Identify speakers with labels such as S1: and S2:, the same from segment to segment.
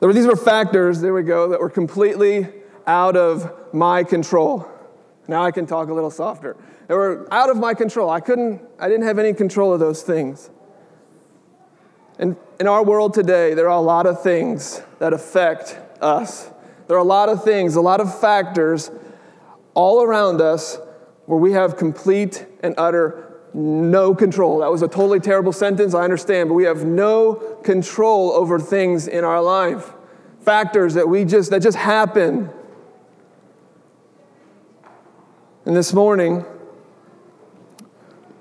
S1: Were, these were factors, there we go, that were completely out of my control. Now I can talk a little softer. They were out of my control. I couldn't, I didn't have any control of those things. And in our world today, there are a lot of things that affect us. There are a lot of things, a lot of factors all around us where we have complete and utter no control. That was a totally terrible sentence, I understand, but we have no control over things in our life. Factors that we just that just happen. And this morning,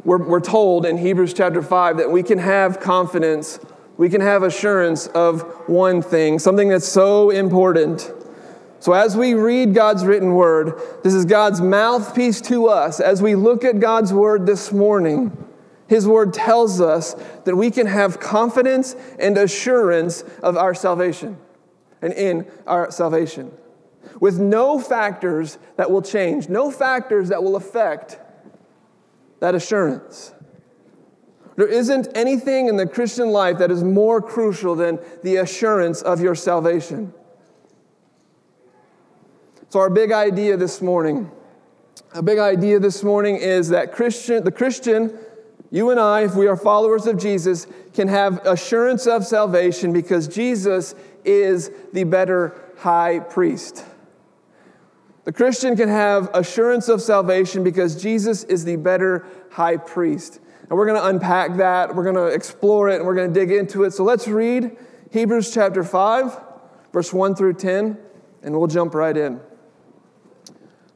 S1: we're, we're told in Hebrews chapter 5 that we can have confidence, we can have assurance of one thing, something that's so important. So, as we read God's written word, this is God's mouthpiece to us. As we look at God's word this morning, His word tells us that we can have confidence and assurance of our salvation and in our salvation with no factors that will change, no factors that will affect that assurance. There isn't anything in the Christian life that is more crucial than the assurance of your salvation. So, our big idea this morning, a big idea this morning is that Christian, the Christian, you and I, if we are followers of Jesus, can have assurance of salvation because Jesus is the better high priest. The Christian can have assurance of salvation because Jesus is the better high priest. And we're going to unpack that, we're going to explore it, and we're going to dig into it. So let's read Hebrews chapter 5, verse 1 through 10, and we'll jump right in.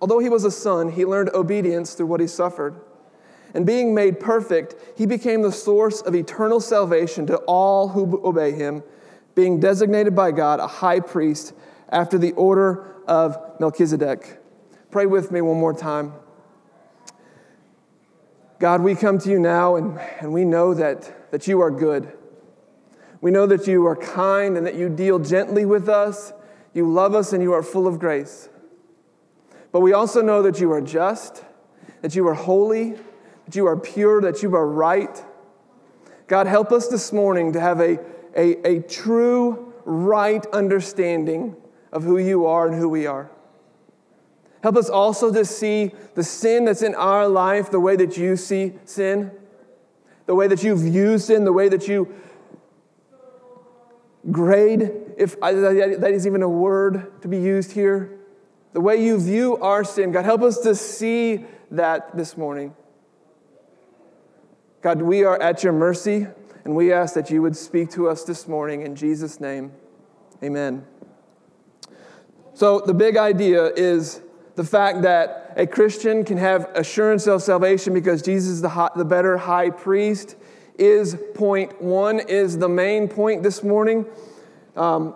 S1: Although he was a son, he learned obedience through what he suffered. And being made perfect, he became the source of eternal salvation to all who obey him, being designated by God a high priest after the order of Melchizedek. Pray with me one more time. God, we come to you now and, and we know that, that you are good. We know that you are kind and that you deal gently with us. You love us and you are full of grace. But we also know that you are just, that you are holy, that you are pure, that you are right. God, help us this morning to have a, a, a true, right understanding of who you are and who we are. Help us also to see the sin that's in our life the way that you see sin, the way that you view sin, the way that you grade, if that is even a word to be used here, the way you view our sin. God, help us to see that this morning. God, we are at your mercy, and we ask that you would speak to us this morning in Jesus' name. Amen. So, the big idea is the fact that a Christian can have assurance of salvation because Jesus is the, high, the better high priest is point one, is the main point this morning. Um,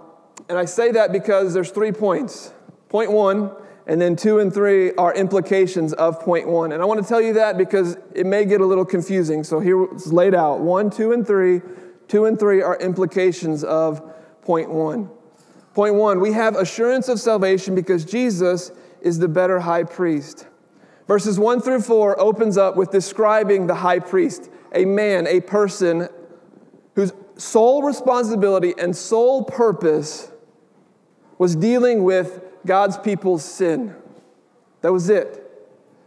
S1: and I say that because there's three points. Point one, and then two and three are implications of point one. And I want to tell you that because it may get a little confusing. So here it's laid out one, two, and three. Two and three are implications of point one. Point one, we have assurance of salvation because Jesus is the better high priest. Verses one through four opens up with describing the high priest, a man, a person whose sole responsibility and sole purpose was dealing with God's people's sin. That was it.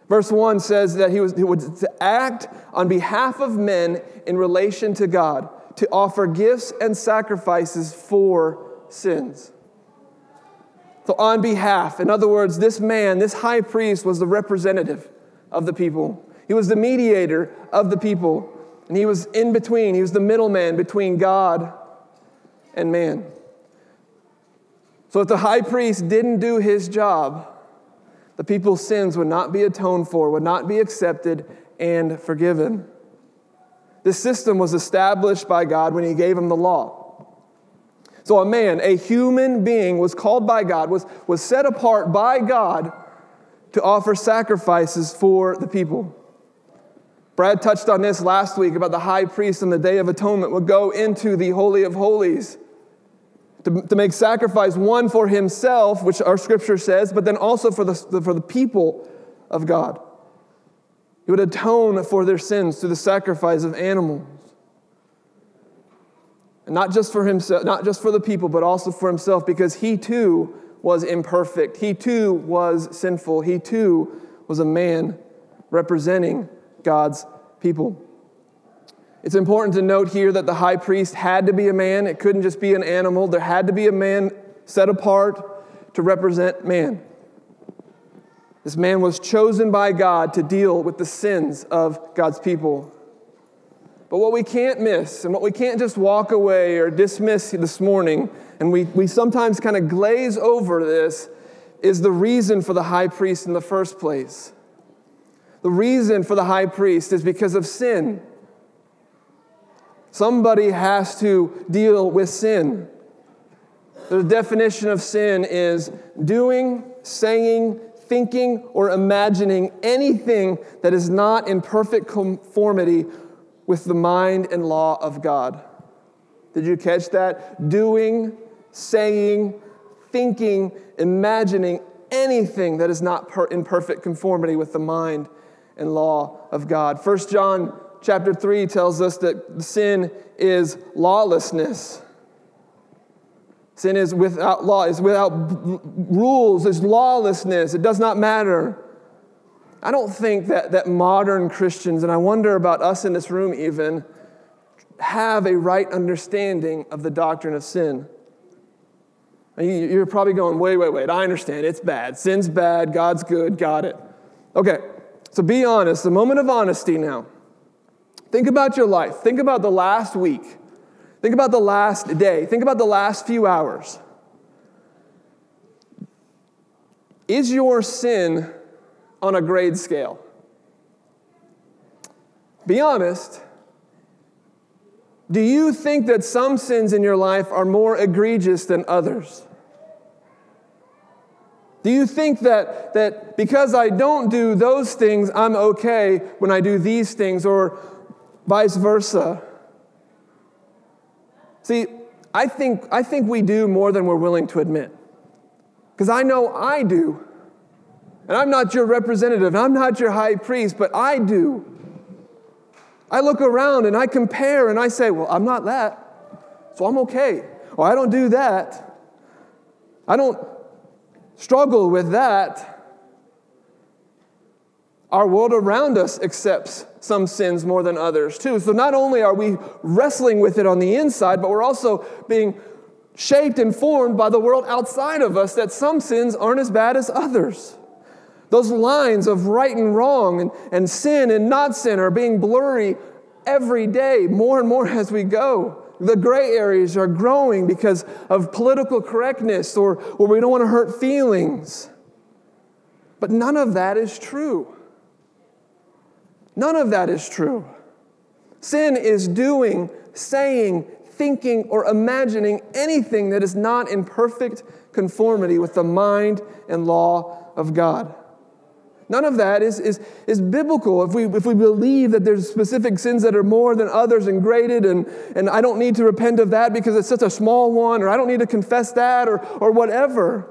S1: Verse 1 says that he was he would to act on behalf of men in relation to God, to offer gifts and sacrifices for sins. So, on behalf, in other words, this man, this high priest, was the representative of the people. He was the mediator of the people. And he was in between, he was the middleman between God and man. So, if the high priest didn't do his job, the people's sins would not be atoned for, would not be accepted and forgiven. This system was established by God when he gave him the law. So, a man, a human being, was called by God, was, was set apart by God to offer sacrifices for the people. Brad touched on this last week about the high priest on the Day of Atonement would go into the Holy of Holies to, to make sacrifice, one for himself, which our scripture says, but then also for the, for the people of God. He would atone for their sins through the sacrifice of animals. And not just for himself, not just for the people, but also for himself, because he too was imperfect. He too was sinful. He too was a man representing God's people. It's important to note here that the high priest had to be a man. It couldn't just be an animal. There had to be a man set apart to represent man. This man was chosen by God to deal with the sins of God's people. But what we can't miss, and what we can't just walk away or dismiss this morning, and we, we sometimes kind of glaze over this, is the reason for the high priest in the first place. The reason for the high priest is because of sin. Somebody has to deal with sin. The definition of sin is doing, saying, thinking, or imagining anything that is not in perfect conformity with the mind and law of God. Did you catch that? Doing, saying, thinking, imagining anything that is not per- in perfect conformity with the mind and law of God. 1 John chapter 3 tells us that sin is lawlessness. Sin is without law, is without rules, is lawlessness. It does not matter. I don't think that, that modern Christians, and I wonder about us in this room even, have a right understanding of the doctrine of sin. You're probably going, wait, wait, wait, I understand. It's bad. Sin's bad. God's good. Got it. Okay, so be honest, a moment of honesty now. Think about your life. Think about the last week. Think about the last day. Think about the last few hours. Is your sin on a grade scale? Be honest. Do you think that some sins in your life are more egregious than others? Do you think that, that because I don't do those things, I'm okay when I do these things, or vice versa? See, I think, I think we do more than we're willing to admit. Because I know I do. And I'm not your representative, I'm not your high priest, but I do. I look around and I compare and I say, well, I'm not that, so I'm okay. Or I don't do that. I don't struggle with that, our world around us accepts some sins more than others, too. So not only are we wrestling with it on the inside, but we're also being shaped and formed by the world outside of us that some sins aren't as bad as others. Those lines of right and wrong and, and sin and not sin are being blurry every day, more and more as we go. The gray areas are growing because of political correctness or, or we don't want to hurt feelings. But none of that is true. None of that is true. Sin is doing, saying, thinking, or imagining anything that is not in perfect conformity with the mind and law of God. None of that is, is, is biblical. If we, if we believe that there's specific sins that are more than others and graded, and, and I don't need to repent of that because it's such a small one, or I don't need to confess that, or, or whatever.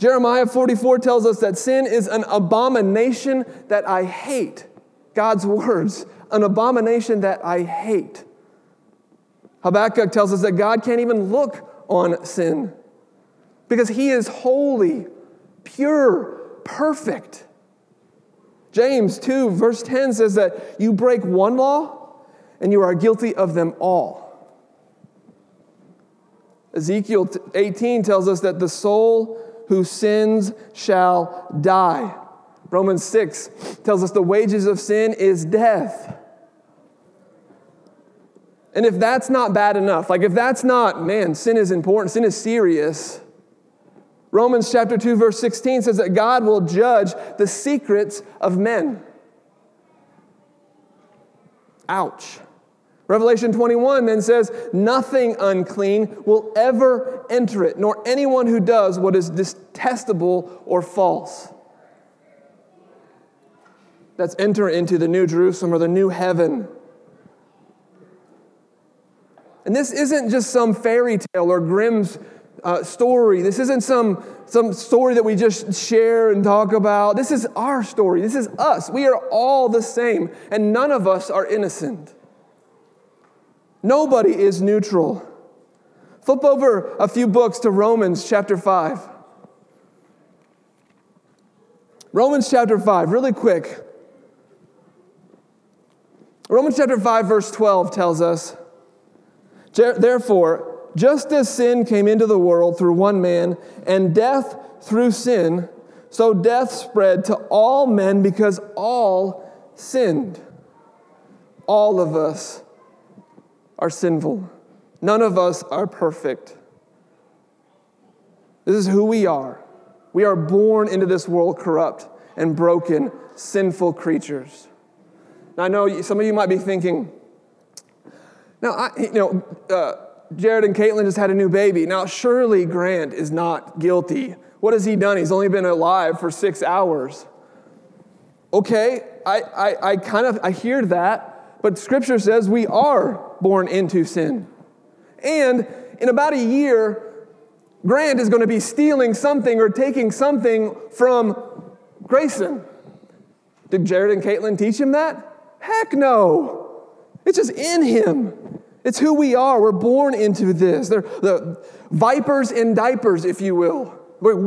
S1: Jeremiah 44 tells us that sin is an abomination that I hate. God's words, an abomination that I hate. Habakkuk tells us that God can't even look on sin because he is holy pure, perfect. James 2, verse 10 says that you break one law and you are guilty of them all. Ezekiel 18 tells us that the soul who sins shall die. Romans 6 tells us the wages of sin is death. And if that's not bad enough, like if that's not, man, sin is important, sin is serious. Romans chapter 2 verse 16 says that God will judge the secrets of men. Ouch. Revelation 21 then says, Nothing unclean will ever enter it, nor anyone who does what is detestable or false. That's enter into the new Jerusalem or the new heaven. And this isn't just some fairy tale or Grimm's uh, story. This isn't some, some story that we just share and talk about. This is our story. This is us. We are all the same, and none of us are innocent. Nobody is neutral. Flip over a few books to Romans chapter 5. Romans chapter 5, really quick. Romans chapter 5, verse 12 tells us Therefore, just as sin came into the world through one man, and death through sin, so death spread to all men because all sinned. All of us are sinful. None of us are perfect. This is who we are. We are born into this world corrupt and broken, sinful creatures. Now, I know some of you might be thinking, now, I, you know, uh, Jared and Caitlin just had a new baby. Now, surely Grant is not guilty. What has he done? He's only been alive for six hours. Okay, I, I, I kind of I hear that. But scripture says we are born into sin. And in about a year, Grant is going to be stealing something or taking something from Grayson. Did Jared and Caitlin teach him that? Heck no. It's just in him. It's who we are. We're born into this. They're the vipers in diapers, if you will.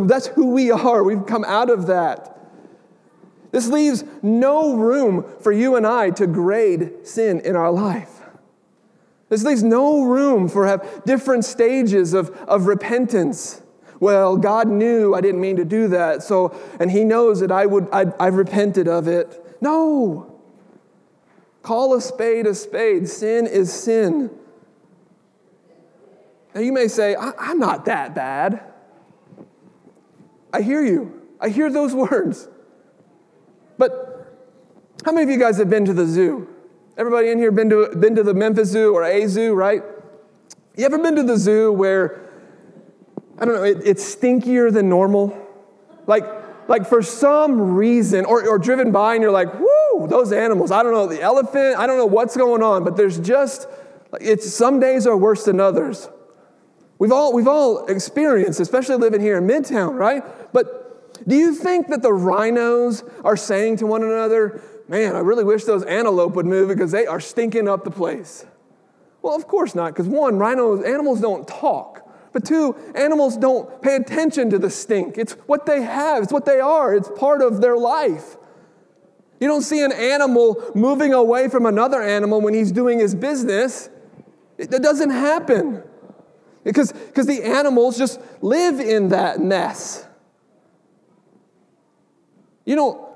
S1: That's who we are. We've come out of that. This leaves no room for you and I to grade sin in our life. This leaves no room for have different stages of, of repentance. Well, God knew I didn't mean to do that, so and He knows that I would I, I've repented of it. No. Call a spade a spade. Sin is sin. Now you may say, I'm not that bad. I hear you. I hear those words. But how many of you guys have been to the zoo? Everybody in here been to, been to the Memphis Zoo or a zoo, right? You ever been to the zoo where, I don't know, it, it's stinkier than normal? Like, like for some reason, or, or driven by and you're like, whoo, those animals. I don't know, the elephant, I don't know what's going on, but there's just, it's some days are worse than others. We've all, we've all experienced, especially living here in Midtown, right? But do you think that the rhinos are saying to one another, Man, I really wish those antelope would move because they are stinking up the place? Well, of course not, because one, rhinos, animals don't talk. But two, animals don't pay attention to the stink. It's what they have, it's what they are, it's part of their life. You don't see an animal moving away from another animal when he's doing his business. That doesn't happen. Because, because the animals just live in that mess. You know,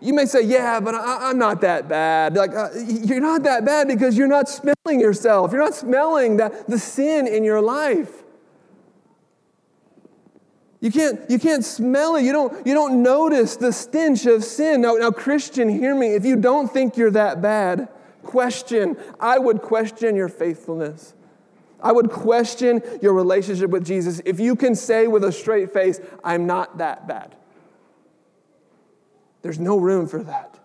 S1: you may say, yeah, but I, am not that bad. Like, uh, you're not that bad because you're not smelling yourself. You're not smelling that, the sin in your life. You can't, you can't smell it. You don't, you don't notice the stench of sin. Now, now, Christian, hear me. If you don't think you're that bad, question. I would question your faithfulness. I would question your relationship with Jesus if you can say with a straight face, I'm not that bad. There's no room for that.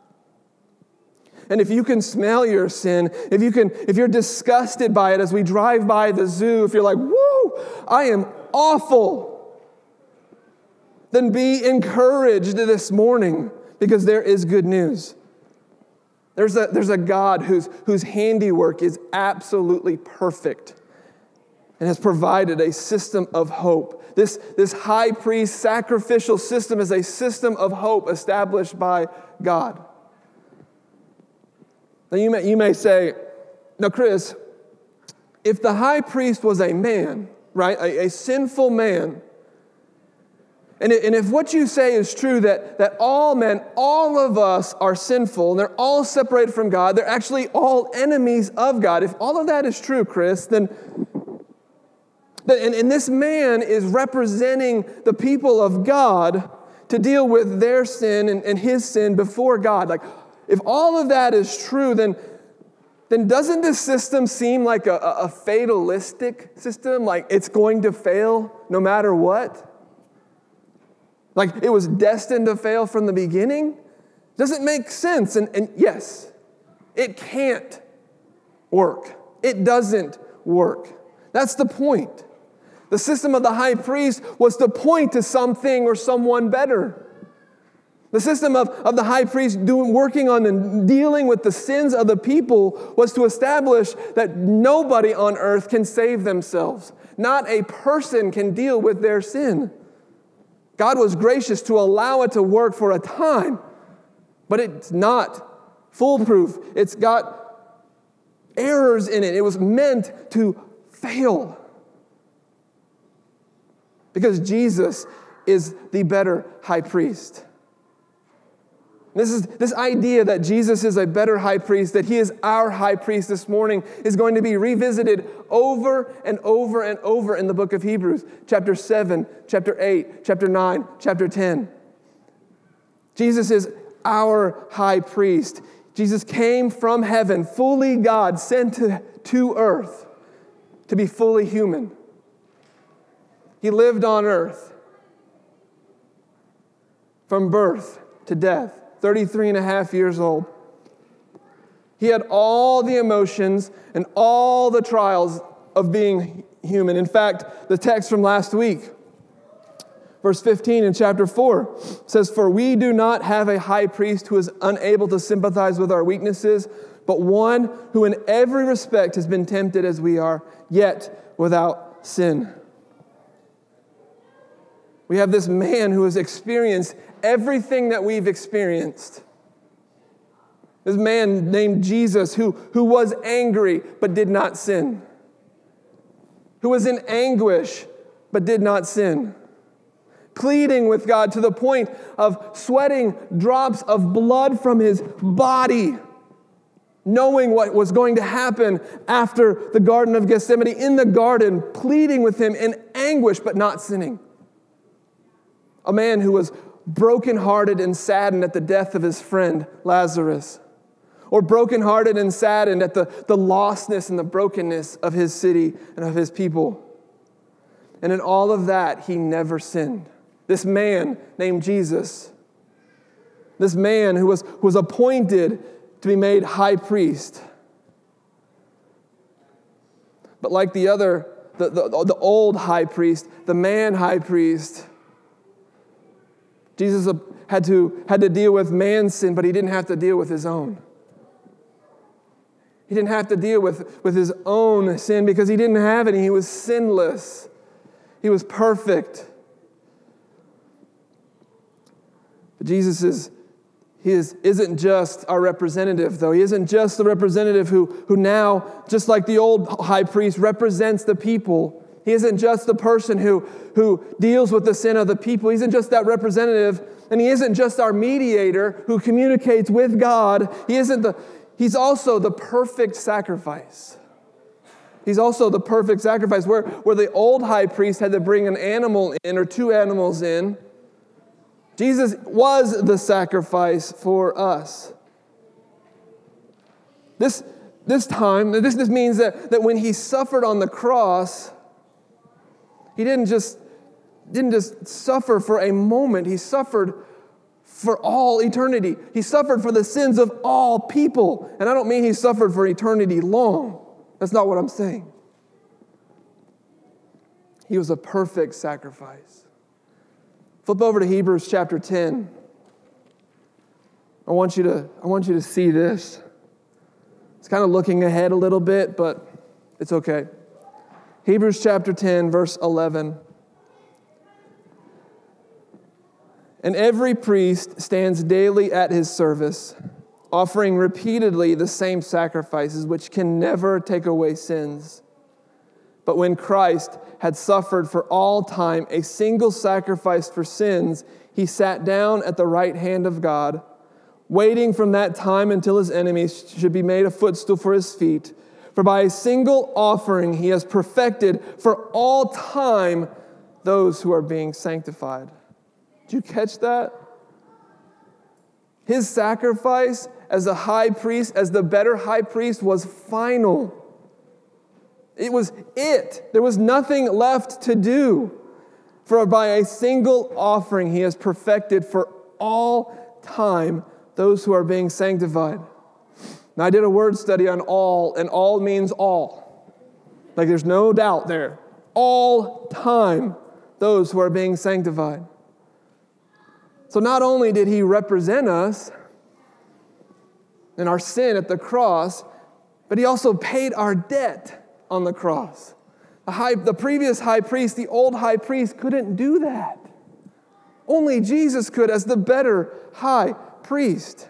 S1: And if you can smell your sin, if you can, if you're disgusted by it as we drive by the zoo, if you're like, whoo, I am awful, then be encouraged this morning because there is good news. There's a, there's a God whose, whose handiwork is absolutely perfect and has provided a system of hope this, this high priest sacrificial system is a system of hope established by God. Now, you may, you may say, now, Chris, if the high priest was a man, right, a, a sinful man, and, and if what you say is true, that, that all men, all of us are sinful, and they're all separated from God, they're actually all enemies of God. If all of that is true, Chris, then, then and, and this man is representing the people of God to deal with their sin and, and his sin before God. Like, if all of that is true, then, then doesn't this system seem like a, a fatalistic system? Like it's going to fail no matter what? Like it was destined to fail from the beginning? Doesn't make sense. And, and yes, it can't work. It doesn't work. That's the point. The system of the high priest was to point to something or someone better. The system of, of the high priest doing, working on and dealing with the sins of the people was to establish that nobody on earth can save themselves. Not a person can deal with their sin. God was gracious to allow it to work for a time, but it's not foolproof. It's got errors in it. It was meant to fail. Because Jesus is the better high priest. This, is, this idea that Jesus is a better high priest, that he is our high priest this morning, is going to be revisited over and over and over in the book of Hebrews, chapter 7, chapter 8, chapter 9, chapter 10. Jesus is our high priest. Jesus came from heaven, fully God, sent to, to earth to be fully human. He lived on earth from birth to death. 33 and a half years old. He had all the emotions and all the trials of being human. In fact, the text from last week, verse 15 in chapter 4, says, For we do not have a high priest who is unable to sympathize with our weaknesses, but one who in every respect has been tempted as we are, yet without sin. We have this man who has experienced everything that we've experienced. This man named Jesus who, who was angry but did not sin, who was in anguish but did not sin, pleading with God to the point of sweating drops of blood from his body, knowing what was going to happen after the Garden of Gethsemane, in the garden, pleading with him in anguish but not sinning. A man who was brokenhearted and saddened at the death of his friend Lazarus, or brokenhearted and saddened at the, the lostness and the brokenness of his city and of his people. And in all of that, he never sinned. This man named Jesus, this man who was, who was appointed to be made high priest. But like the other, the, the, the old high priest, the man high priest, Jesus had to, had to deal with man's sin, but he didn't have to deal with his own. He didn't have to deal with, with his own sin because he didn't have any. He was sinless, he was perfect. But Jesus is, he is, isn't just our representative, though. He isn't just the representative who, who now, just like the old high priest, represents the people he isn't just the person who, who deals with the sin of the people. He isn't just that representative, and he isn't just our mediator who communicates with God. He isn't the, he's also the perfect sacrifice. He's also the perfect sacrifice. Where, where the old high priest had to bring an animal in or two animals in, Jesus was the sacrifice for us. This, this time, this, this means that, that when he suffered on the cross, he didn't just, didn't just suffer for a moment, he suffered for all eternity. He suffered for the sins of all people. And I don't mean he suffered for eternity long. That's not what I'm saying. He was a perfect sacrifice. Flip over to Hebrews chapter 10. I want you to, I want you to see this. It's kind of looking ahead a little bit, but it's okay. Hebrews chapter 10, verse 11. And every priest stands daily at his service, offering repeatedly the same sacrifices, which can never take away sins. But when Christ had suffered for all time a single sacrifice for sins, he sat down at the right hand of God, waiting from that time until his enemies should be made a footstool for his feet. For by a single offering he has perfected for all time those who are being sanctified. Did you catch that? His sacrifice as a high priest, as the better high priest, was final. It was it. There was nothing left to do. For by a single offering, he has perfected for all time those who are being sanctified. Now, I did a word study on all, and all means all. Like there's no doubt there. All time, those who are being sanctified. So, not only did he represent us in our sin at the cross, but he also paid our debt on the cross. The, high, the previous high priest, the old high priest, couldn't do that. Only Jesus could as the better high priest.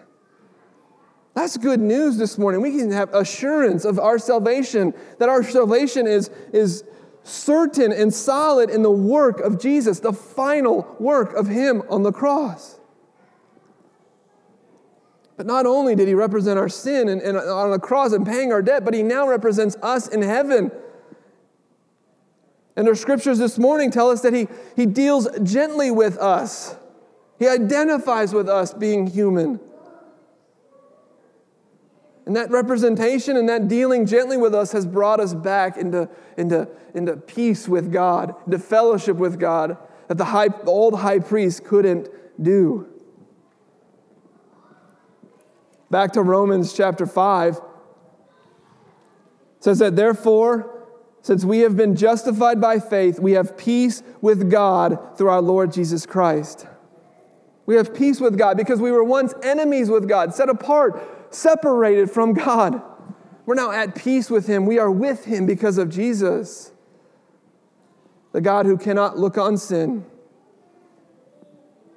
S1: That's good news this morning. We can have assurance of our salvation, that our salvation is, is certain and solid in the work of Jesus, the final work of Him on the cross. But not only did he represent our sin and, and on the cross and paying our debt, but he now represents us in heaven. And our scriptures this morning tell us that he, he deals gently with us. He identifies with us being human. And that representation and that dealing gently with us has brought us back into, into, into peace with God, into fellowship with God that the, high, the old high priest couldn't do. Back to Romans chapter 5. It says that therefore, since we have been justified by faith, we have peace with God through our Lord Jesus Christ. We have peace with God because we were once enemies with God, set apart, separated from God. We're now at peace with Him. We are with Him because of Jesus, the God who cannot look on sin,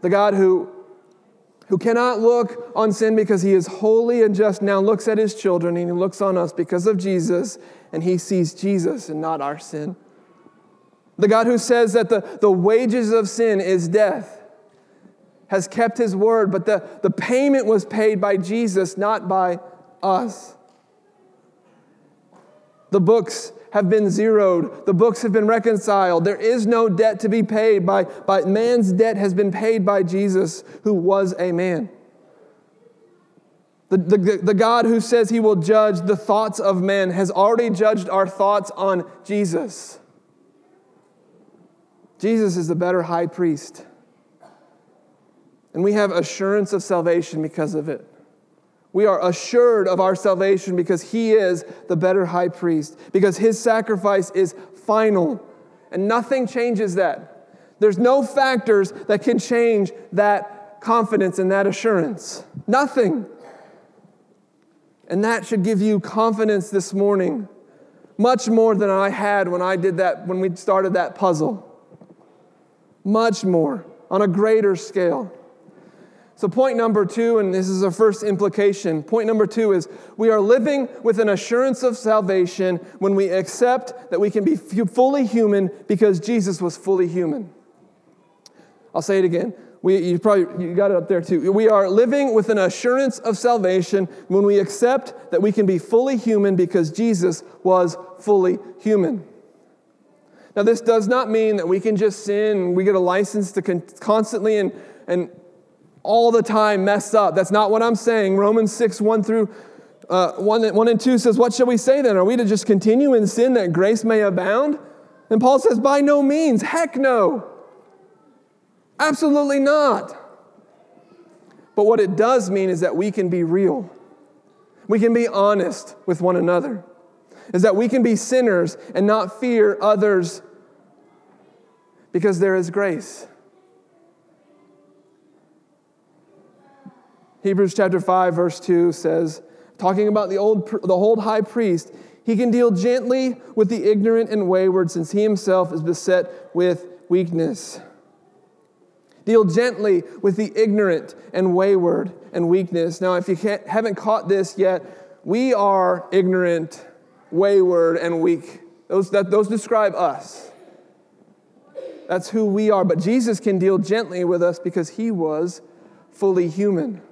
S1: the God who who cannot look on sin because he is holy and just, now looks at his children and he looks on us because of Jesus and he sees Jesus and not our sin. The God who says that the, the wages of sin is death has kept his word, but the, the payment was paid by Jesus, not by us. The books have been zeroed. The books have been reconciled. There is no debt to be paid by, by man's debt has been paid by Jesus, who was a man. The, the, the God who says he will judge the thoughts of men has already judged our thoughts on Jesus. Jesus is the better high priest. And we have assurance of salvation because of it. We are assured of our salvation because he is the better high priest, because his sacrifice is final, and nothing changes that. There's no factors that can change that confidence and that assurance. Nothing. And that should give you confidence this morning, much more than I had when I did that, when we started that puzzle. Much more, on a greater scale. So, point number two, and this is our first implication. Point number two is we are living with an assurance of salvation when we accept that we can be fully human because Jesus was fully human. I'll say it again. We, you probably you got it up there too. We are living with an assurance of salvation when we accept that we can be fully human because Jesus was fully human. Now, this does not mean that we can just sin we get a license to con- constantly and, and all the time mess up. That's not what I'm saying. Romans 6, 1 through uh, 1, 1 and 2 says, What shall we say then? Are we to just continue in sin that grace may abound? And Paul says, By no means. Heck no. Absolutely not. But what it does mean is that we can be real. We can be honest with one another. Is that we can be sinners and not fear others because there is grace. Hebrews chapter 5, verse 2 says, talking about the old, the old high priest, he can deal gently with the ignorant and wayward since he himself is beset with weakness. Deal gently with the ignorant and wayward and weakness. Now, if you haven't caught this yet, we are ignorant, wayward, and weak Those, that, those describe us. That's who we are. But Jesus can deal gently with us because he was fully human.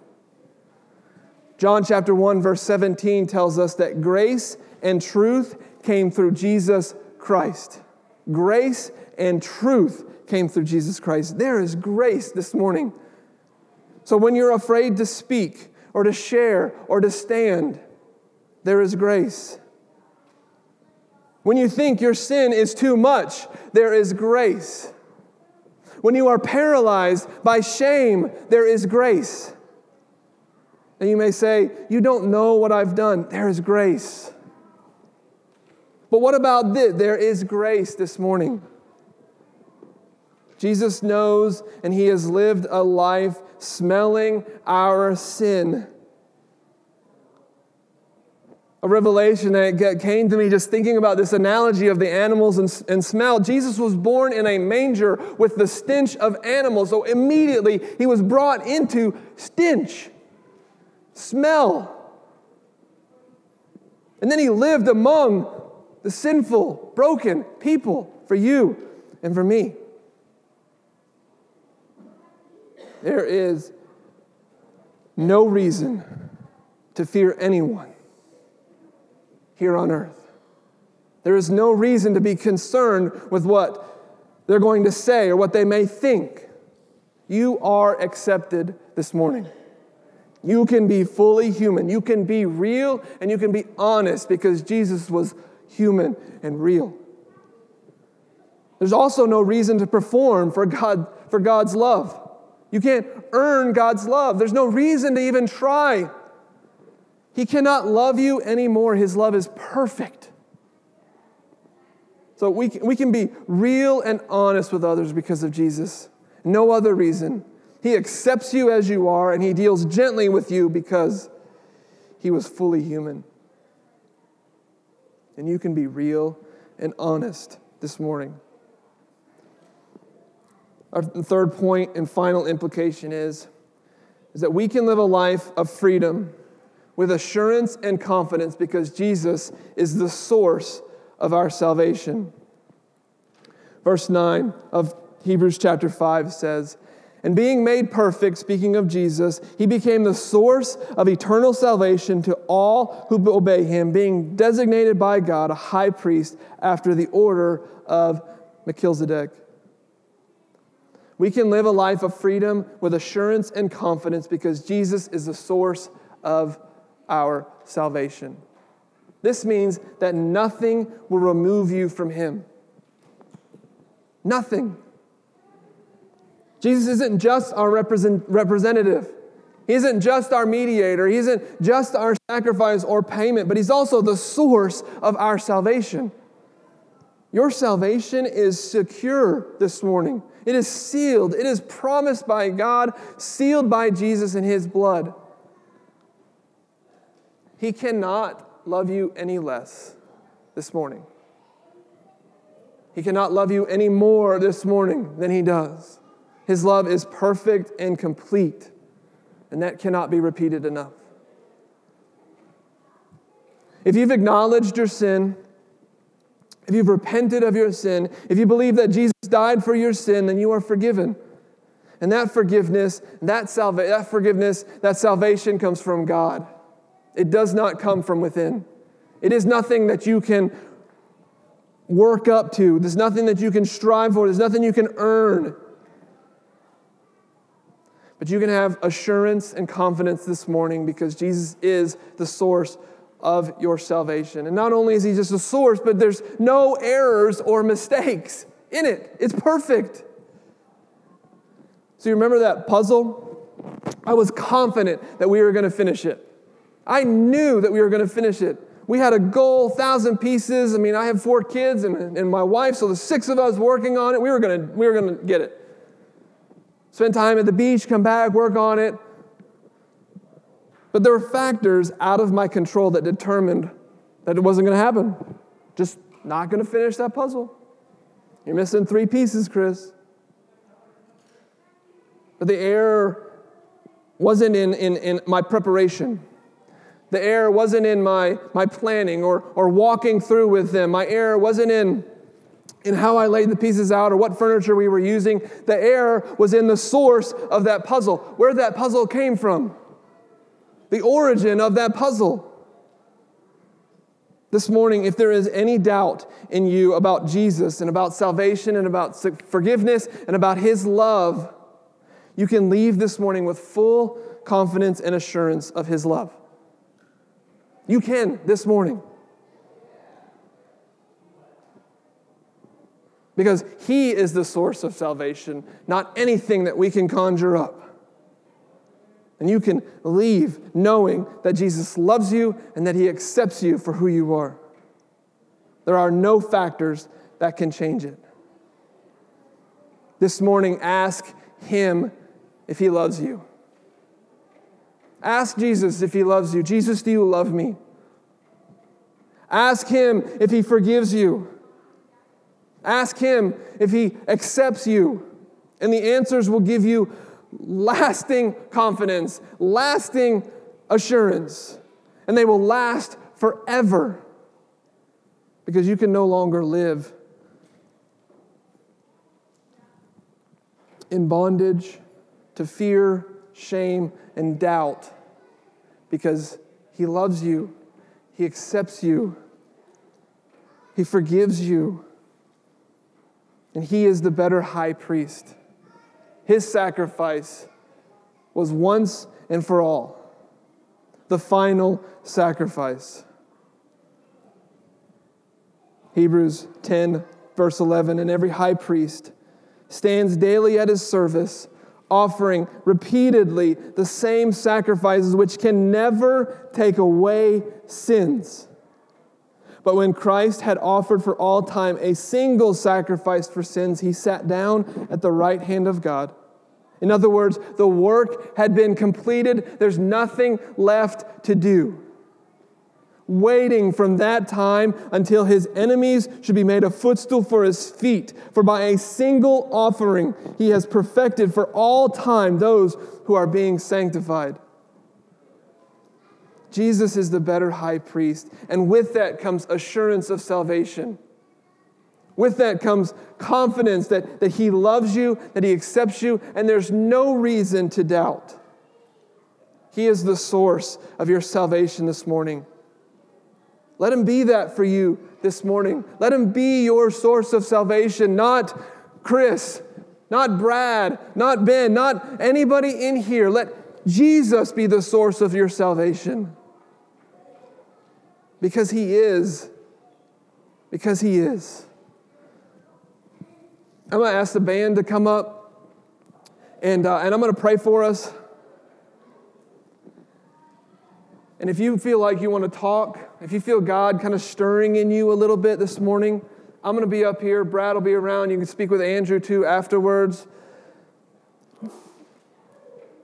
S1: John chapter 1, verse 17 tells us that grace and truth came through Jesus Christ. Grace and truth came through Jesus Christ. There is grace this morning. So when you're afraid to speak or to share or to stand, there is grace. When you think your sin is too much, there is grace. When you are paralyzed by shame, there is grace. And you may say, You don't know what I've done. There is grace. But what about this? There is grace this morning. Jesus knows and he has lived a life smelling our sin a revelation that came to me just thinking about this analogy of the animals and, and, smell. Jesus was born in a manger with the stench of animals. So immediately he was brought into stench, smell. And then he lived among the sinful, broken people for you and for me. There is no reason to fear anyone here on earth. There is no reason to be concerned with what they're going to say or what they may think. You are accepted this morning. You can be fully human. You can be real and you can be honest because Jesus was human and real. There's also no reason to perform for, God, for God's love. You can't earn God's love. There's no reason to even try. He cannot love you anymore. His love is perfect. So we, we can be real and honest with others because of Jesus. No other reason. He accepts you as you are, and He deals gently with you because He was fully human. And you can be real and honest this morning. Our third point and final implication is, is that we can live a life of freedom with assurance and confidence because Jesus is the source of our salvation. Verse 9 of Hebrews chapter 5 says, And being made perfect, speaking of Jesus, he became the source of eternal salvation to all who obey him, being designated by God a high priest after the order of Melchizedek. We can live a life of freedom with assurance and confidence because Jesus is the source of our salvation. This means that nothing will remove you from Him. Nothing. Jesus isn't just our represent, representative. He isn't just our mediator. He isn't just our sacrifice or payment, but He's also the source of our salvation. Your salvation is secure this morning. It is sealed. It is promised by God, sealed by Jesus in His blood. He cannot love you any less this morning. He cannot love you any more this morning than He does. His love is perfect and complete, and that cannot be repeated enough. If you've acknowledged your sin, if you've repented of your sin, if you believe that Jesus died for your sin, then you are forgiven. And that forgiveness, that, salva- that forgiveness, that salvation comes from God. It does not come from within. It is nothing that you can work up to. There's nothing that you can strive for. There's nothing you can earn. But you can have assurance and confidence this morning because Jesus is the source of your salvation. And not only is He just a source, but there's no errors or mistakes in it. It's perfect. So you remember that puzzle? I was confident that we were going to finish it. I knew that we were going to finish it. We had a goal, thousand pieces. I mean, I have four kids and, and my wife, so the six of us working on it. We were going to we were going to get it. Spend time at the beach, come back, work on it. But there were factors out of my control that determined that it wasn't going to happen. Just not going to finish that puzzle. You're missing three pieces, Chris. But the error wasn't in, in, in my preparation. The error wasn't in my, my planning or, or walking through with them. My error wasn't in, in how I laid the pieces out or what furniture we were using. The error was in the source of that puzzle, where that puzzle came from, the origin of that puzzle. This morning, if there is any doubt in you about Jesus and about salvation and about forgiveness and about His love, you can leave this morning with full confidence and assurance of His love. You can this morning. Because He is the source of salvation, not anything that we can conjure up. And you can leave knowing that Jesus loves you and that He accepts you for who you are. There are no factors that can change it. This morning, ask Him if He loves you. Ask Jesus if He loves you. Jesus, do you love me? Ask Him if He forgives you. Ask Him if He accepts you. And the answers will give you lasting confidence, lasting assurance, and they will last forever because you can no longer live in bondage to fear, shame, and doubt because He loves you, He accepts you, He forgives you, and He is the better high priest. His sacrifice was once and for all the final sacrifice. Hebrews 10, verse 11, and every high priest stands daily at his service, offering repeatedly the same sacrifices which can never take away sins. But when Christ had offered for all time a single sacrifice for sins, he sat down at the right hand of God. In other words, the work had been completed, there's nothing left to do. Waiting from that time until his enemies should be made a footstool for his feet. For by a single offering, he has perfected for all time those who are being sanctified. Jesus is the better high priest, and with that comes assurance of salvation. With that comes confidence that, that He loves you, that He accepts you, and there's no reason to doubt. He is the source of your salvation this morning. Let Him be that for you this morning. Let Him be your source of salvation, not Chris, not Brad, not Ben, not anybody in here. Let Jesus be the source of your salvation because He is. Because He is. I'm going to ask the band to come up and, uh, and I'm going to pray for us. And if you feel like you want to talk, if you feel God kind of stirring in you a little bit this morning, I'm going to be up here. Brad will be around. You can speak with Andrew too afterwards.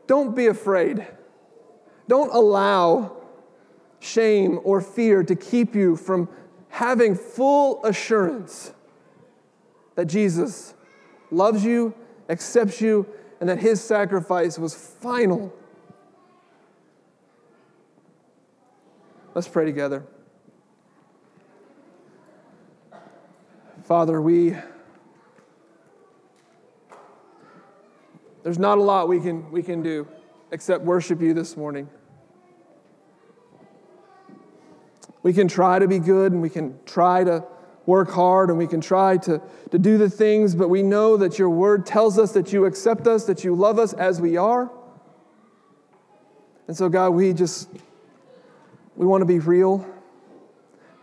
S1: Don't be afraid. Don't allow shame, or fear to keep you from having full assurance that Jesus loves you, accepts you, and that his sacrifice was final. Let's pray together. Father, we there's not a lot we can we can do except worship you this morning. We can try to be good and we can try to work hard and we can try to, to do the things, but we know that your word tells us that you accept us, that you love us as we are. And so, God, we just, we want to be real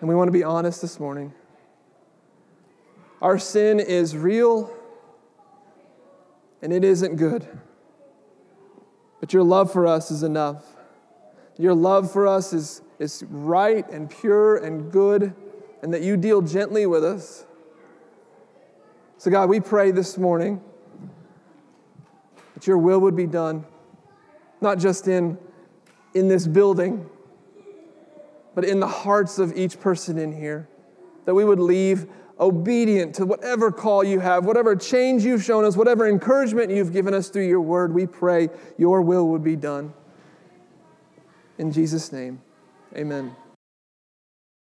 S1: and we want to be honest this morning. Our sin is real and it isn't good. But your love for us is enough. Your love for us is is right and pure and good, and that you deal gently with us. So, God, we pray this morning that your will would be done, not just in, in this building, but in the hearts of each person in here. That we would leave obedient to whatever call you have, whatever change you've shown us, whatever encouragement you've given us through your word. We pray your will would be done. In Jesus' name. Amen.